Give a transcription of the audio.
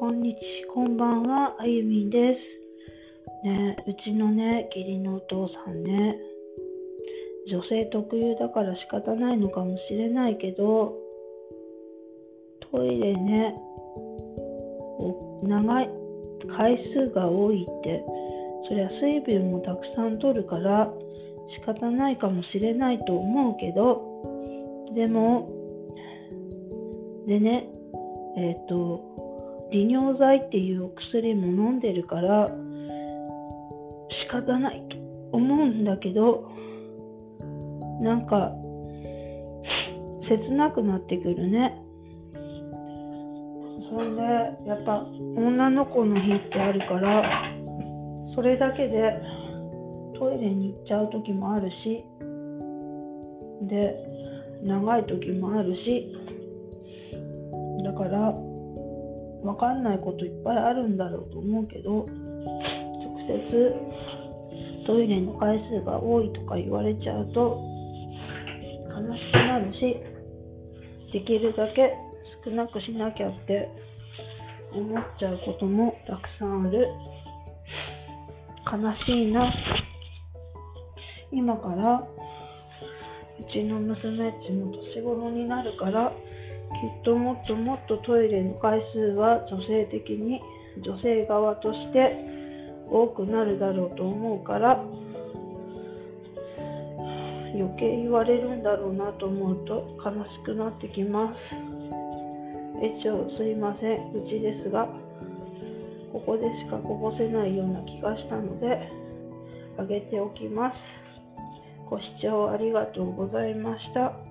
こんにち、こんばんは、あゆみんです。ねうちのね、義理のお父さんね、女性特有だから仕方ないのかもしれないけど、トイレね、長い、回数が多いって、そりゃ水分もたくさん取るから仕方ないかもしれないと思うけど、でも、でね、えっ、ー、と、利尿剤っていうお薬も飲んでるから仕方ないと思うんだけど、なんか、切なくなってくるね。そんで、やっぱ女の子の日ってあるから、それだけでトイレに行っちゃう時もあるし、で、長い時もあるし、だから分かんないこといっぱいあるんだろうと思うけど直接トイレの回数が多いとか言われちゃうと悲しくなるしできるだけ少なくしなきゃって思っちゃうこともたくさんある。悲しいな。今からうちの娘っちも年頃になるからきっともっともっとトイレの回数は女性的に女性側として多くなるだろうと思うから余計言われるんだろうなと思うと悲しくなってきます。一応すいません。うちですがここでしかこぼせないような気がしたのであげておきます。ご視聴ありがとうございました。